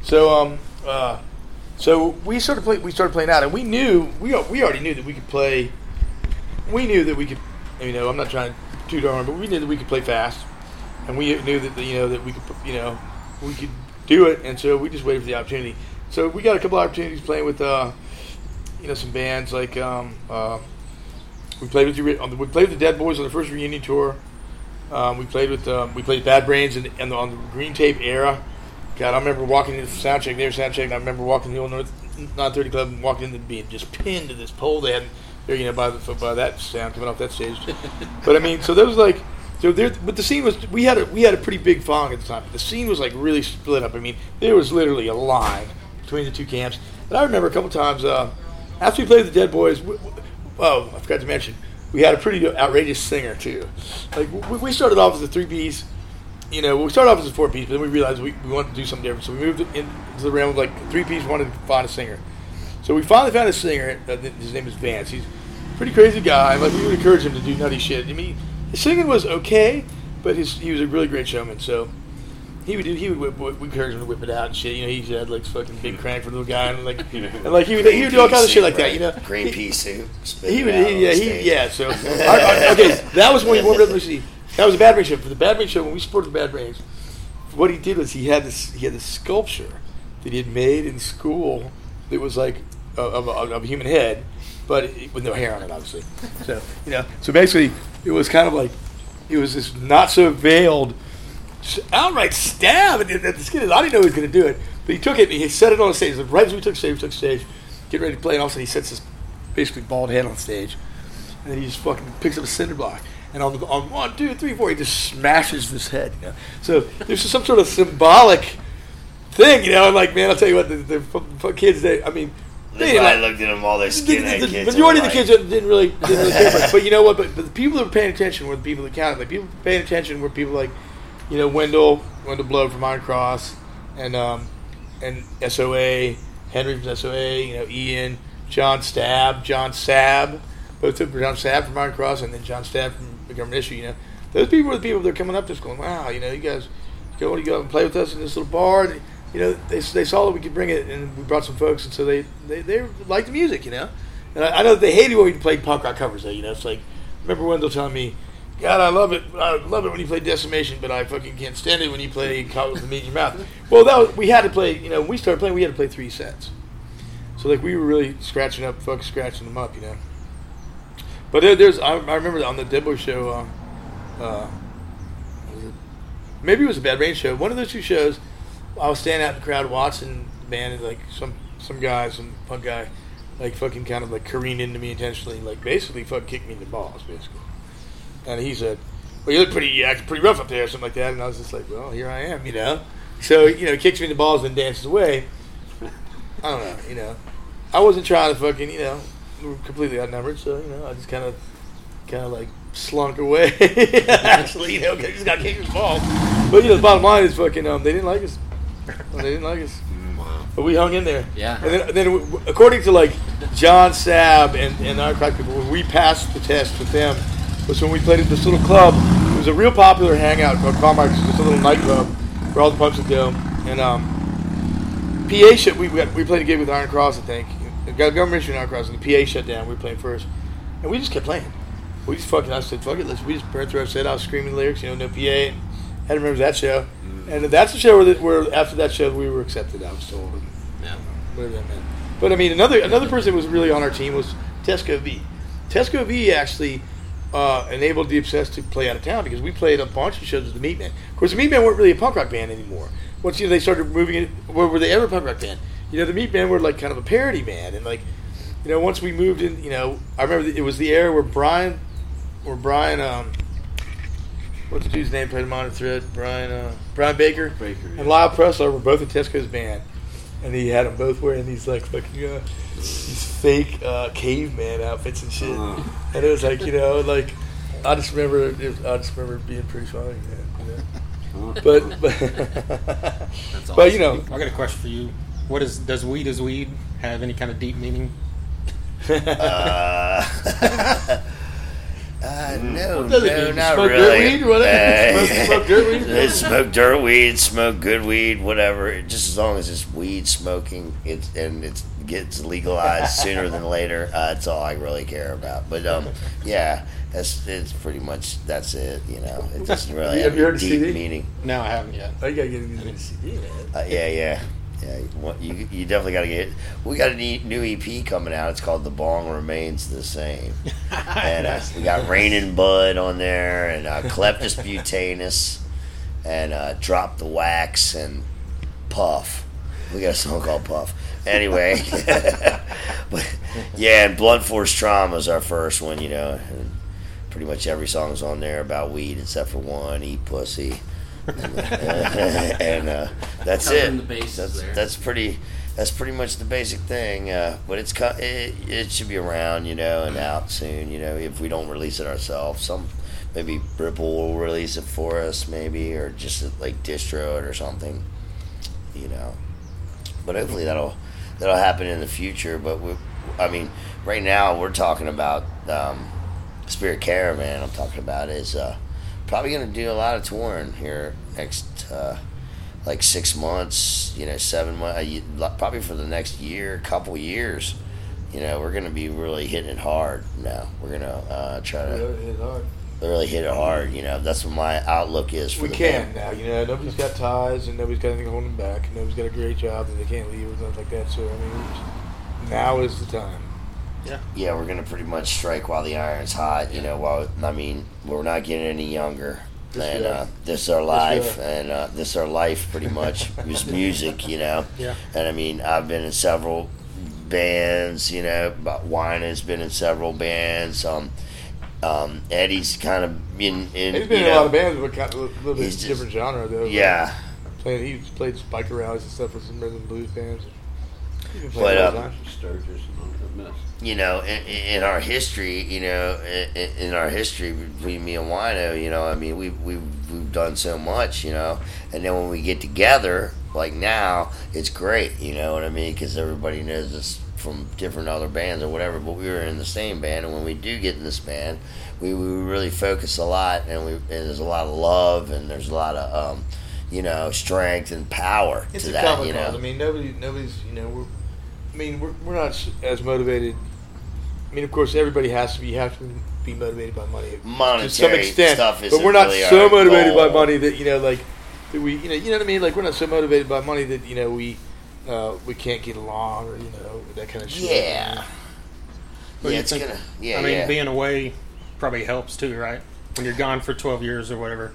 so um uh. So we started play, we started playing out, and we knew we we already knew that we could play. We knew that we could. You know, I'm not trying to toot our but we knew that we could play fast, and we knew that you know that we could you know we could do it, and so we just waited for the opportunity. So we got a couple opportunities playing with uh, you know some bands like um, uh, we played with the on the, we played with the Dead Boys on the first reunion tour. Um, we played with um, we played Bad Brains and, and on the Green Tape era. God, I remember walking into the sound check. They were I remember walking to the old North 930 Club and walking in and being just pinned to this pole they had you know, by the by that sound coming off that stage. but I mean, so there was like, so there. But the scene was we had a we had a pretty big following at the time. The scene was like really split up. I mean, there was literally a line between the two camps. And I remember a couple times uh, after we played the Dead Boys. We, we- oh, I forgot to mention. We had a pretty outrageous singer too. Like we, we started off as a three piece, you know, we started off as a four piece, but then we realized we, we wanted to do something different. So we moved into the realm of like three piece, wanted to find a singer. So we finally found a singer. Uh, his name is Vance. He's a pretty crazy guy. Like we would encourage him to do nutty shit. I mean, his singing was okay, but his he was a really great showman. So he would do, he would whip, whip, we encourage him to whip it out and shit. You know, he had like fucking big crank for the little guy and like (laughs) and like he would he would do all kinds of shit like that. You know, green He- pea soup. he would, he, yeah, he, yeah. So, (laughs) our- our- okay, that was when he warmed up. Let's that was a Bad Brain show. For the Bad Brain show, when we supported the Bad Brains, what he did was he had this, he had this sculpture that he had made in school that was like of, of, of a human head, but with no hair on it, obviously. (laughs) So, you know, so basically, it was kind of like, it was this not so veiled, outright stab at the, the skin. I didn't know he was going to do it, but he took it and he set it on the stage. Right as we took stage, we took stage, get ready to play, and all of a sudden he sets this basically bald head on stage, and then he just fucking picks up a cinder block. And on, the, on one, two, three, four, he just smashes this head. You know? So there's some sort of symbolic thing, you know. I'm like, man, I'll tell you what, the, the, fu- kids, they, I mean, They like, looked at them all their the, skinhead the, kids. the majority of the kids didn't really, didn't really care much. (laughs) But you know what? But, but the people that were paying attention were the people that counted. Like people paying attention were people like, you know, Wendell, Wendell Blow from Iron Cross, and um, and SOA, Henry from SOA, you know, Ian, John Stabb, John Sab, both took John Sab from Iron Cross, and then John Stabb from the government issue. You know, those people were the people that are coming up to us going, wow, you know, you guys go and you go and play with us in this little bar. And, you know, they, they saw that we could bring it, and we brought some folks, and so they they, they liked the music, you know. And I, I know that they hated when we played punk rock covers, though. You know, it's like I remember Wendell telling me, God, I love it. I love it when you play Decimation, but I fucking can't stand it when you play Caught with the Meat in Your Mouth. (laughs) Well, that was, we had to play. You know, when we started playing, we had to play three sets. So like we were really scratching up, fuck, scratching them up, you know. But there, there's, I, I remember on the Dibbo show, uh, uh, maybe it was a Bad Rain show. One of those two shows, I was standing out in the crowd watching the band, and like some some guy, some punk guy, like fucking kind of like careened into me intentionally, like basically fucking kicked me in the balls, basically. And he said, "Well, you look pretty, you act pretty rough up there," or something like that. And I was just like, "Well, here I am," you know. So you know, he kicks me in the balls and dances away. (laughs) I don't know, you know. I wasn't trying to fucking, you know, we were completely outnumbered, so you know, I just kind of, kind of like slunk away. (laughs) Actually, you know, I just got kicked in the balls. But you know, the bottom line is fucking, um, they didn't like us. They didn't like us. Wow. But we hung in there. Yeah. And then, then w- w- according to like John Sab and, and our crack people, when we passed the test with them, was when we played at this little club. It was a real popular hangout called Carmark's. It's just a little nightclub where all the punks would go. And um, PA shut. We, we, got, we played a gig with Iron Cross, I think. Got a government issue Iron Cross, and the PA shut down. We were playing first, and we just kept playing. We just fucking. I said, "Fuck it, let's." We just burned through our set. I was screaming lyrics, you know, no PA. I remember that show, and that's the show where, the, where after that show we were accepted. I was told Yeah. whatever that meant. But I mean, another another person who was really on our team was Tesco Vee. Tesco Vee actually uh, enabled the Obsessed to play out of town because we played a bunch of shows with the Meatmen. Of course, the Meatmen weren't really a punk rock band anymore. Once you know, they started moving it, where were they ever a punk rock band? You know, the Meatmen were like kind of a parody band, and like, you know, once we moved in, you know, I remember it was the era where Brian, where Brian, um, what's the dude's name? Played him on the thread. Brian, uh, Brian Baker, Baker, yeah. and Lyle Preslar were both in Tesco's band and he had them both wearing these like fucking uh, these fake uh, caveman outfits and shit. Uh. And it was like you know like I just remember it, was- I just remember being pretty funny. Man, you know? Huh? But but, (laughs) That's but you know I got a question for you. What is does weed is weed have any kind of deep meaning? (laughs) Uh, (laughs) uh, no, does no, not Smoke really. dirt weed whatever? Uh, (laughs) Smoke- smoke dirt weed? (laughs) they smoke dirt weed, smoke good weed, whatever. Just as long as it's weed smoking, it's and it gets legalized (laughs) sooner than later. Uh, that's all I really care about. But um, yeah, that's it's pretty much that's it. You know, it doesn't really Have have you heard any deep CD? meaning. No, I haven't yet. I gotta get into this CD, man. Uh, yeah, yeah, yeah. You, you, (laughs) definitely got to get. We got a ne- new EP coming out. It's called "The Bong Remains the Same," (laughs) and uh, we got Rain and Bud on there, and uh, Kleptus Butanus, and uh, Drop the Wax, and Puff. We got a song called Puff. Anyway, (laughs) but yeah, and Blunt Force Trauma is our first one. You know, and pretty much every song's on there about weed except for one, Eat Pussy. (laughs) and uh, that's Covering it. that's, there. that's pretty. That's pretty much the basic thing. Uh, but it's it, it should be around, you know, and out soon. You know, if we don't release it ourselves, some maybe Ripple will release it for us, maybe, or just like distro it or something. You know, but hopefully that'll that'll happen in the future. But we, I mean, right now we're talking about um, Spirit Caravan. I'm talking about is uh, probably going to do a lot of touring here next uh, like six months. You know, seven months. Probably for the next year, couple years. You know, we're going to be really hitting it hard now. We're going to uh, try to Really hit hard. really hit it hard. You know, that's what my outlook is for We the can band. now, you know. Nobody's got ties, and nobody's got anything holding them back. And nobody's got a great job that they can't leave or nothing like that. So I mean, now is the time. Yeah, Yeah, we're gonna pretty much strike while the iron's hot. You know, while I mean, we're not getting any younger, and uh, this is our life, and uh, this is our life pretty much. (laughs) is music, you know. Yeah. And I mean, I've been in several bands. You know, but Wino has been in several bands. Um, um, Eddie's kind of in in. He's been in a lot of bands, but kind of a little bit just- different genre though. Yeah, playing. He's played biker rallies and stuff with some rhythm blues bands. He's been But, playing all the time. Sturgis and all that mess. you know, in, in our history, you know, in, in our history between me and Wino, you know, I mean, we we've we've done so much, you know, and then when we get together, like now, it's great, you know what I mean, because everybody knows us from different other bands or whatever, but we were in the same band, and when we do get in this band, we, we really focus a lot, and we and there's a lot of love, and there's a lot of um, you know, strength and power It's to a that, common you cause. know. I mean, nobody, nobody's, you know, we're, I mean, we're, we're not as motivated I mean, of course, everybody has to be you have to be motivated by money to some extent. stuff but isn't we're not really so our motivated by money that you know, like that we, you know, you know what I mean. Like we're not so motivated by money that you know we uh, we can't get along or you know that kind of shit. Yeah. Well, yeah, you it's think- gonna. Yeah, I mean, yeah. being away probably helps too, right? When you're gone for 12 years or whatever,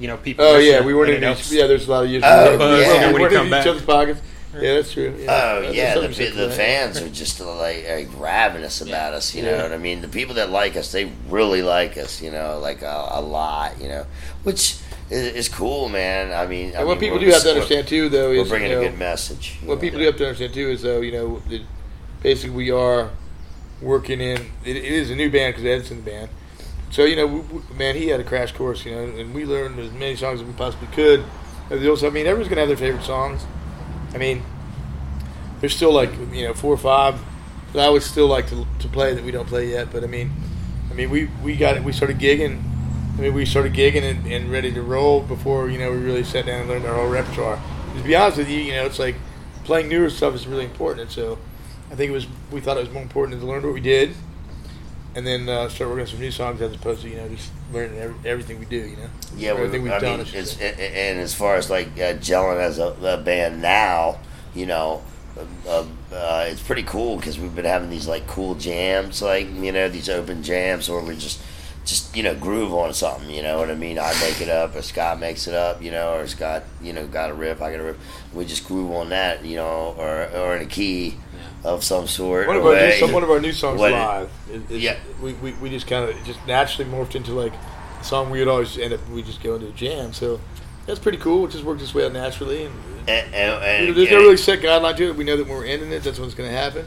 you know, people. Oh yeah, we weren't in each, yeah. There's a lot of years. Oh, we weren't- yeah. we When you weren't come in back. Each other's pockets. Yeah, that's true. Yeah. Oh There's yeah, the, something the fans are just uh, like, like ravenous about us. You know what I mean? The people that like us, they really like us. You know, like a, a lot. You know, which is, is cool, man. I mean, I And what mean, people do have to understand too, though, is We're bringing you know, a good message. What know. people do have to understand too is though, you know, that basically we are working in. It, it is a new band because Ed's in the band. So you know, we, we- man, he had a crash course, you know, and we learned as many songs as we possibly could. The also, I mean, everyone's gonna have their favorite songs. I mean, there's still like you know four or five that I would still like to, to play that we don't play yet. But I mean, I mean, we we got it. We started gigging. I mean, we started gigging and, and ready to roll before you know we really sat down and learned our whole repertoire. To be honest with you, you know, it's like playing newer stuff is really important. And so, I think it was we thought it was more important to learn what we did, and then uh, start working on some new songs as opposed to you know just learning every, everything we do. You know, Yeah, everything we, we've I done. mean, I should it's, say. a- a- and as far as like uh, gelling as a, a band now, you know, uh, uh, it's pretty cool because we've been having these like cool jams, like you know, these open jams where we just, just you know, groove on something. You know what I mean? I make it up, or Scott makes it up, you know, or Scott, you know, got a riff, I got a riff. We just groove on that, you know, or or in a key of some sort. One of our new, some, one of our new songs What- live. Yeah. we, we, we just kind of just naturally morphed into like a song we would always end up we just go into a jam. So that's pretty cool. It just worked its way out naturally, and, And, and, you know, and- there's no really set guideline to it. We know that when we're ending it, that's what's going to happen.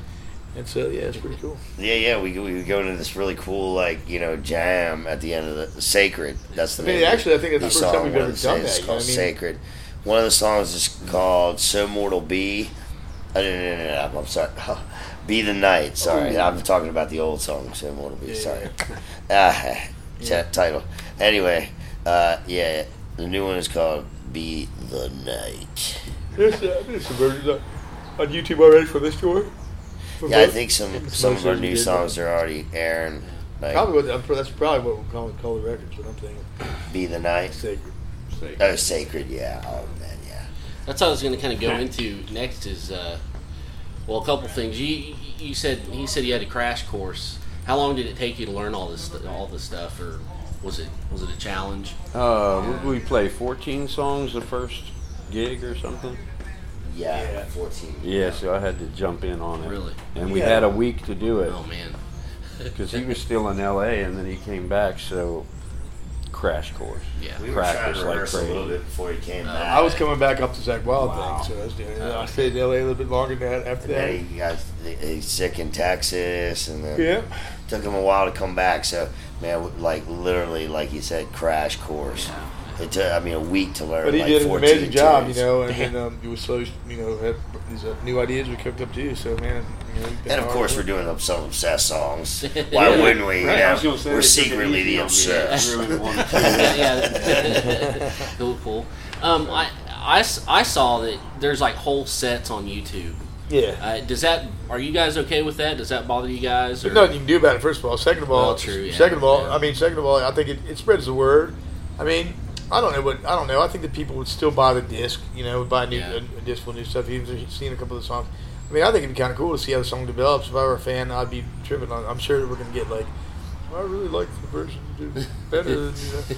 And so yeah, it's pretty cool. Yeah, yeah, we we go into this really cool like you know jam at the end of the, sacred. That's the I mean, name actually, I think that's the first time we've ever done that. is you know called I mean? Sacred. One of the songs is called "So Mortal Be." Uh, no, no, no, no, I'm sorry. (laughs) Be the night. Sorry, Oh. I'm talking about the old song "So Mortal Be." Yeah, sorry. yeah. (laughs) Ah, t- title. Anyway, uh, yeah, the new one is called "Be the Night." There's, uh, there's some versions on, on YouTube already for this tour. Yeah, I think some It's some of our new songs are already airing. Like Probably what, that's probably what we'll call, call the records. What I'm thinking, "Be the Night." sacred. sacred. Oh, sacred, yeah. Oh, yeah. That's how I was going to kind of go into next. Is uh, well, a couple things. You you said he said he had a crash course. How long did it take you to learn all this all this stuff, or was it was it a challenge? Uh, what we play 14 songs the first gig or something? Yeah, Yeah. 14. Yeah, so I had to jump in on it. Really? And we Yeah. had a week to do it Oh man. (laughs) because he was still in L.A. and then he came back. So crash course. Yeah. We were Practice trying to like rehearse a little crazy. bit before he came Uh, back. I was coming back up to Zakk Wylde Wow. thing, so I was doing it. I stayed in LA a little bit longer than that after that. he got he's sick in Texas, and then Yeah. took him a while to come back. So, man, like literally, like you said, crash course. It took, I mean, a week to learn. But he like did an 14 amazing job, you know, and then (laughs) um, he was so, you know, had these uh, new ideas we cooked up too. So, man, you know, And of course, we're work. doing some obsessed songs. (laughs) Why Yeah. wouldn't we? Right, I know, say we're they took it secretly easy the on me. obsessed. Ruined (laughs) yeah. cool, cool. Um, I, I, s- I saw that there's like whole sets on YouTube. Yeah. Uh, does that? Are you guys okay with that? Does that bother you guys? There's or- nothing you can do about it. First of all, second of all, Well, true, yeah. second of all, Yeah. I mean, second of all, I think it, it spreads the word. I mean, I don't know what I don't know. I think that people would still buy the disc, you know, buy new Yeah. a, a disc with new stuff, even if you've seen a couple of the songs. I mean, I think it'd be kind of cool to see how the song develops. If I were a fan, I'd be tripping. on I'm sure we're gonna get like, I really like the version you do better. than,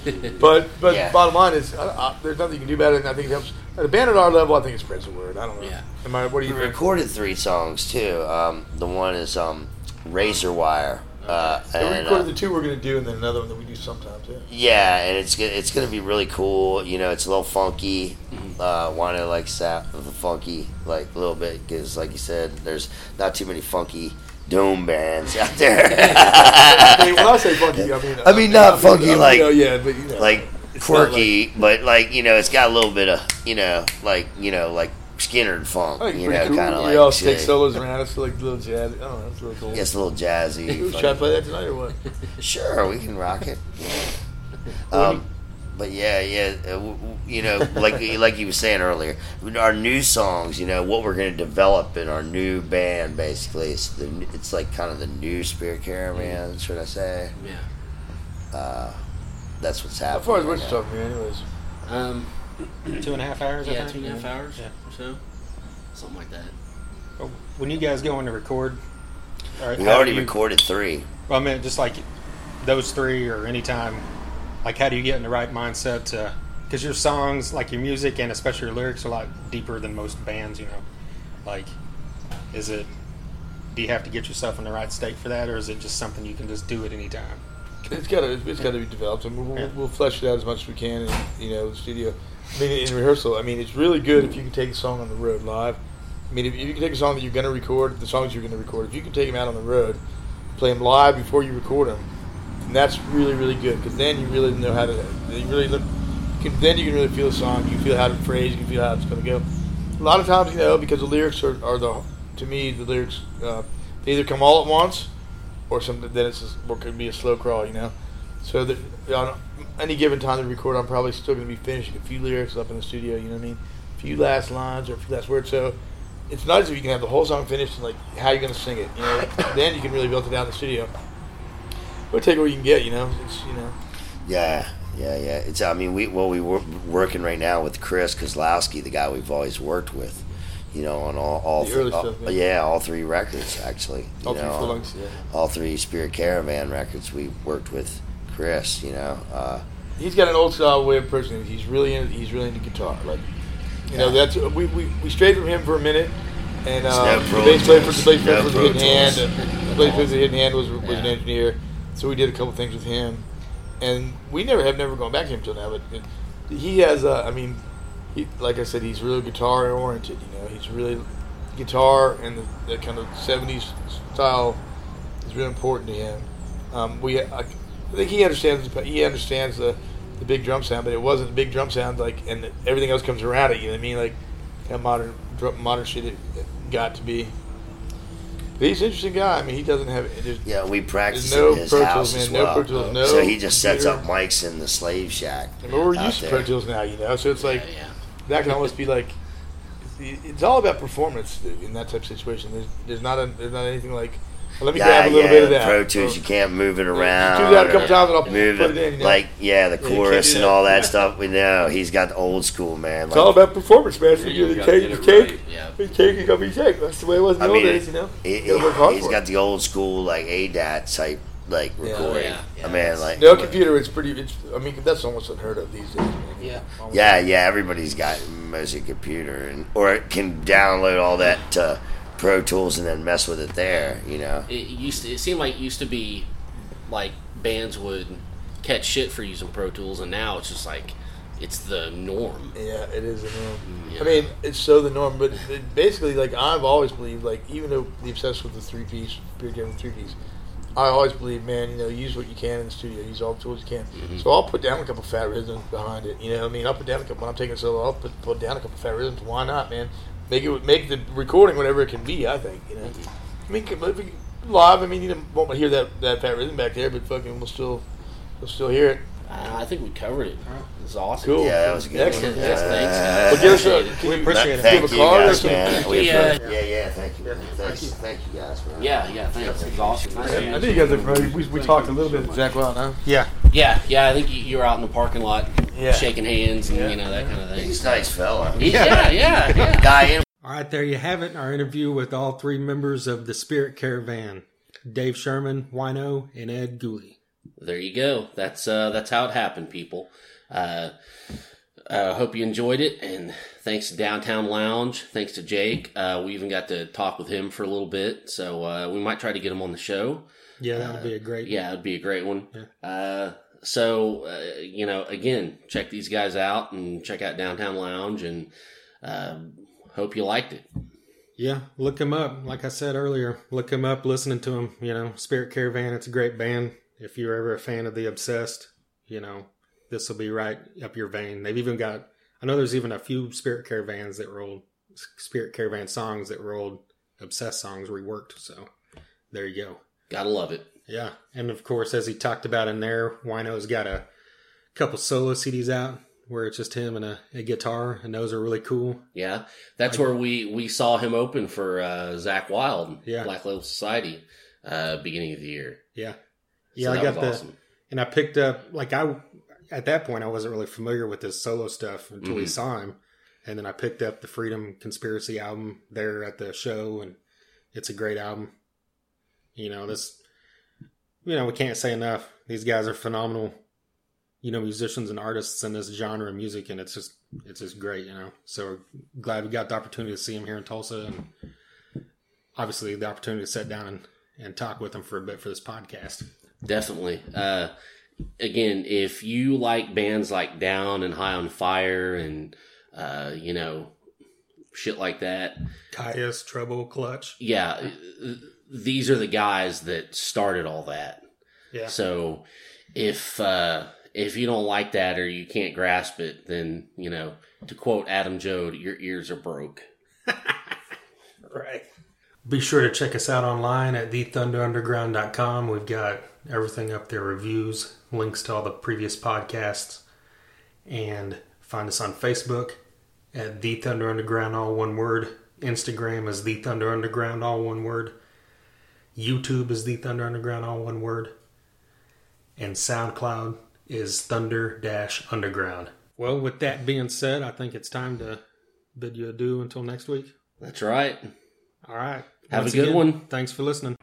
you know. (laughs) But but Yeah. bottom line is, I, I, there's nothing you can do about it, and I think it helps. At a band at our level, I think it spreads the word. I don't know. Yeah. Am I? What do We you think? recorded three songs too. Um, the one is um, Razor Wire. Uh, Yeah, we recorded uh, the two we're gonna do, and then another one that we do sometimes. Yeah. Yeah, and it's it's gonna be really cool. You know, it's a little funky. Mm-hmm. Uh, Wino likes that the funky like a little bit because, like you said, there's not too many funky doom bands out there. (laughs) I mean, when I say funky, I mean I mean, not funky, I mean, like- you know, yeah, but you know, like it's not quirky, but like you know, it's got a little bit of you know, like you know, like Skinner funk. I you know, cool. kind of we like all take solos around. It's like a little jazz. I don't know. It's a little cool. Yeah, it's a little jazzy. Who's funky. trying to play that tonight or what? (laughs) Sure, we can rock it. (laughs) Um, but yeah, yeah, uh, w- w- you know, like (laughs) like you were saying earlier, our new songs, you know, what we're going to develop in our new band, basically, it's the it's like kind of the new Spirit Caravan, should I say? Yeah. Uh, that's what's How happening. far is right Wichita now. from here, anyways? Um, (clears throat) Two and a half hours. I yeah, think? two and a half hours Yeah. Or so, something like that. Oh, when you guys go in to record, or We already you- recorded three. Well, I mean, just like those three, or any time, like how do you get in the right mindset to? Because your songs, like your music, and especially your lyrics, are a lot deeper than most bands. You know, like, is it? Do you have to get yourself in the right state for that, or is it just something you can just do at any time? It's got to it's got to be developed, and we'll, Yeah. we'll flesh it out as much as we can in you know the studio. I mean, in rehearsal, I mean, it's really good if you can take a song on the road live. I mean, if, you can take a song that you're going to record, the songs you're going to record, if you can take them out on the road, play them live before you record them, and that's really really good because then you really know how to. You really look. Can, then you can really feel the song. You feel how to phrase. You can feel how it's going to go. A lot of times, you know, because the lyrics are, are the to me the lyrics uh, they either come all at once or something. Then it's just, or it could be a slow crawl, you know. So that on any given time to record, I'm probably still going to be finishing a few lyrics up in the studio. You know what I mean? A few last lines or a few last words. So it's nice if you can have the whole song finished and like how you're going to sing it. You know, (coughs) then you can really build it out in the studio. But take what you can get. You know, it's you know. Yeah, yeah, yeah. It's I mean we well we were working right now with Chris Kozlowski, the guy we've always worked with. You know, on all all three, stuff, oh, yeah. yeah, all three records actually. You All three know, full lengths, yeah. all three Spirit Caravan records. We worked with Chris. You know, uh, He's got an old style way of approaching. He's really in, he's really into guitar. Like, you know, that's we, we, we strayed from him for a minute, and uh, the bass player for the bass player the Pro hidden hand. The bass player for the hidden hand was was an engineer, so we did a couple things with him, and we never have never gone back to him till now. But it, he has, uh, I mean, he, like I said, he's really guitar oriented. You know, he's really guitar and the, the kind of '70s style is really important to him. Um, we, I, I think he understands. He understands the, the big drum sound, but it wasn't the big drum sound. Like, and everything else comes around it. You know what I mean? Like, how modern drum- modern shit it, it got to be. But he's an interesting guy. I mean, he doesn't have. Yeah, we practice no in his Pro Tools, house man, as no well. Pro Tools, no so he just sets up computer. mics in the slave shack. I mean, we're out used to. Pro Tools now, you know. So it's like yeah, yeah. that can almost be like it's all about performance in that type of situation. There's there's not a, there's not anything like well, let me Yeah, grab a little yeah, bit of that. Pro Tools, you can't move it around. do around. that a couple times and I'll move put it in, you know? Like, yeah, the Yeah, you can't chorus do and all that stuff. We know he's got the old school, man. It's Like, all about performance, man. So Yeah, you you either gotta take, get you it take, right. Yeah. you take, you gotta be take. That's the way it was in I old mean, days, you know. he, You gotta work hard has got it. the old school like ADAT type like Yeah. recording. Yeah, yeah, I mean, like No computer, it's pretty. It's I mean that's almost unheard of these days. Man. Yeah. Almost. yeah, yeah. Everybody's got mostly computer and or it can download all that to Pro Tools and then mess with it there. You know. It used to, it seemed like it used to be like bands would catch shit for using Pro Tools, and now it's just like it's the norm. Yeah, it is the norm. Yeah. I mean, it's so the norm, but it basically, like I've always believed, like even though the obsessed with the three piece, period game three piece, I always believe, man, you know, use what you can in the studio, use all the tools you can. Mm-hmm. So I'll put down a couple fat rhythms behind it. You know, what I mean, I'll put down a couple when I'm taking a solo. I'll put, put down a couple fat rhythms. Why not, man? Make it make the recording whatever it can be. I think, you know. I mean, live, I mean, you won't hear that that fat rhythm back there, but fucking, we'll still we'll still hear it. Uh, I think we covered it. It's awesome. Cool. Yeah, that was a good. Excellent. One. Yes, thanks. Well, give us a, can We appreciate it. Thank give a you card guys, man. We Yeah. yeah, yeah. Thank you. Thanks. Thank you guys, man. Yeah, yeah, thanks. It's awesome. Nice I meeting think you. you guys are familiar. We, we talked a little bit with Zakk Wylde, huh? Yeah, Yeah, yeah. I think you, you were out in the parking lot, Yeah. shaking hands and Yeah. you know that kind of thing. He's a nice fella. Yeah, yeah, (laughs) yeah. Guy in All right, there you have it. Our interview with all three members of the Spirit Caravan Dave Sherman, Wino, and Ed Gulli. There you go. That's uh, that's how it happened, people. Uh, uh, hope you enjoyed it, and thanks to Downtown Lounge. Thanks to Jake. Uh, we even got to talk with him for a little bit, so uh, we might try to get him on the show. Yeah, that would be a great. Yeah, it'd be a great one. Yeah. Uh, so uh, you know, again, check these guys out and check out Downtown Lounge, and uh, hope you liked it. Yeah, look him up. Like I said earlier, look him up, listening to him. You know, Spirit Caravan, it's a great band. If you're ever a fan of The Obsessed, you know, this will be right up your vein. They've even got, I know there's even a few Spirit Caravans that rolled, Spirit Caravan songs that rolled Obsessed songs reworked. So there you go. Gotta love it. Yeah, and of course, as he talked about in there, Wino's got a couple solo CDs out where it's just him and a, a guitar, and those are really cool. Yeah, that's where we we saw him open for uh, Zakk Wylde, Yeah. Black Label Society, uh, beginning of the year. Yeah, So yeah. I got the awesome. and I picked up like I at that point I wasn't really familiar with his solo stuff until we Mhm. saw him, and then I picked up the Freedom Conspiracy album there at the show, and it's a great album. You know this, you know we can't say enough. These guys are phenomenal, you know, musicians and artists in this genre of music, and it's just it's just great, you know. So we're glad we got the opportunity to see him here in Tulsa, and obviously the opportunity to sit down and and talk with him for a bit for this podcast. Definitely. Uh, again, if you like bands like Down and High on Fire and uh, you know shit like that, Kyuss, Trouble, Clutch. yeah, these are the guys that started all that. Yeah. So if uh, if you don't like that or you can't grasp it, then you know to quote Adam Jode, your ears are broke. (laughs) Right. Be sure to check us out online at thethunderunderground.com. We've got everything up there reviews, links to all the previous podcasts, and find us on Facebook at The Thunder Underground, all one word. Instagram is The Thunder Underground, all one word. YouTube is The Thunder Underground, all one word. And SoundCloud is Thunder Dash Underground. Well, with that being said, I think it's time to bid you adieu until next week. That's right. All right. Have a Once good one. Thanks for listening.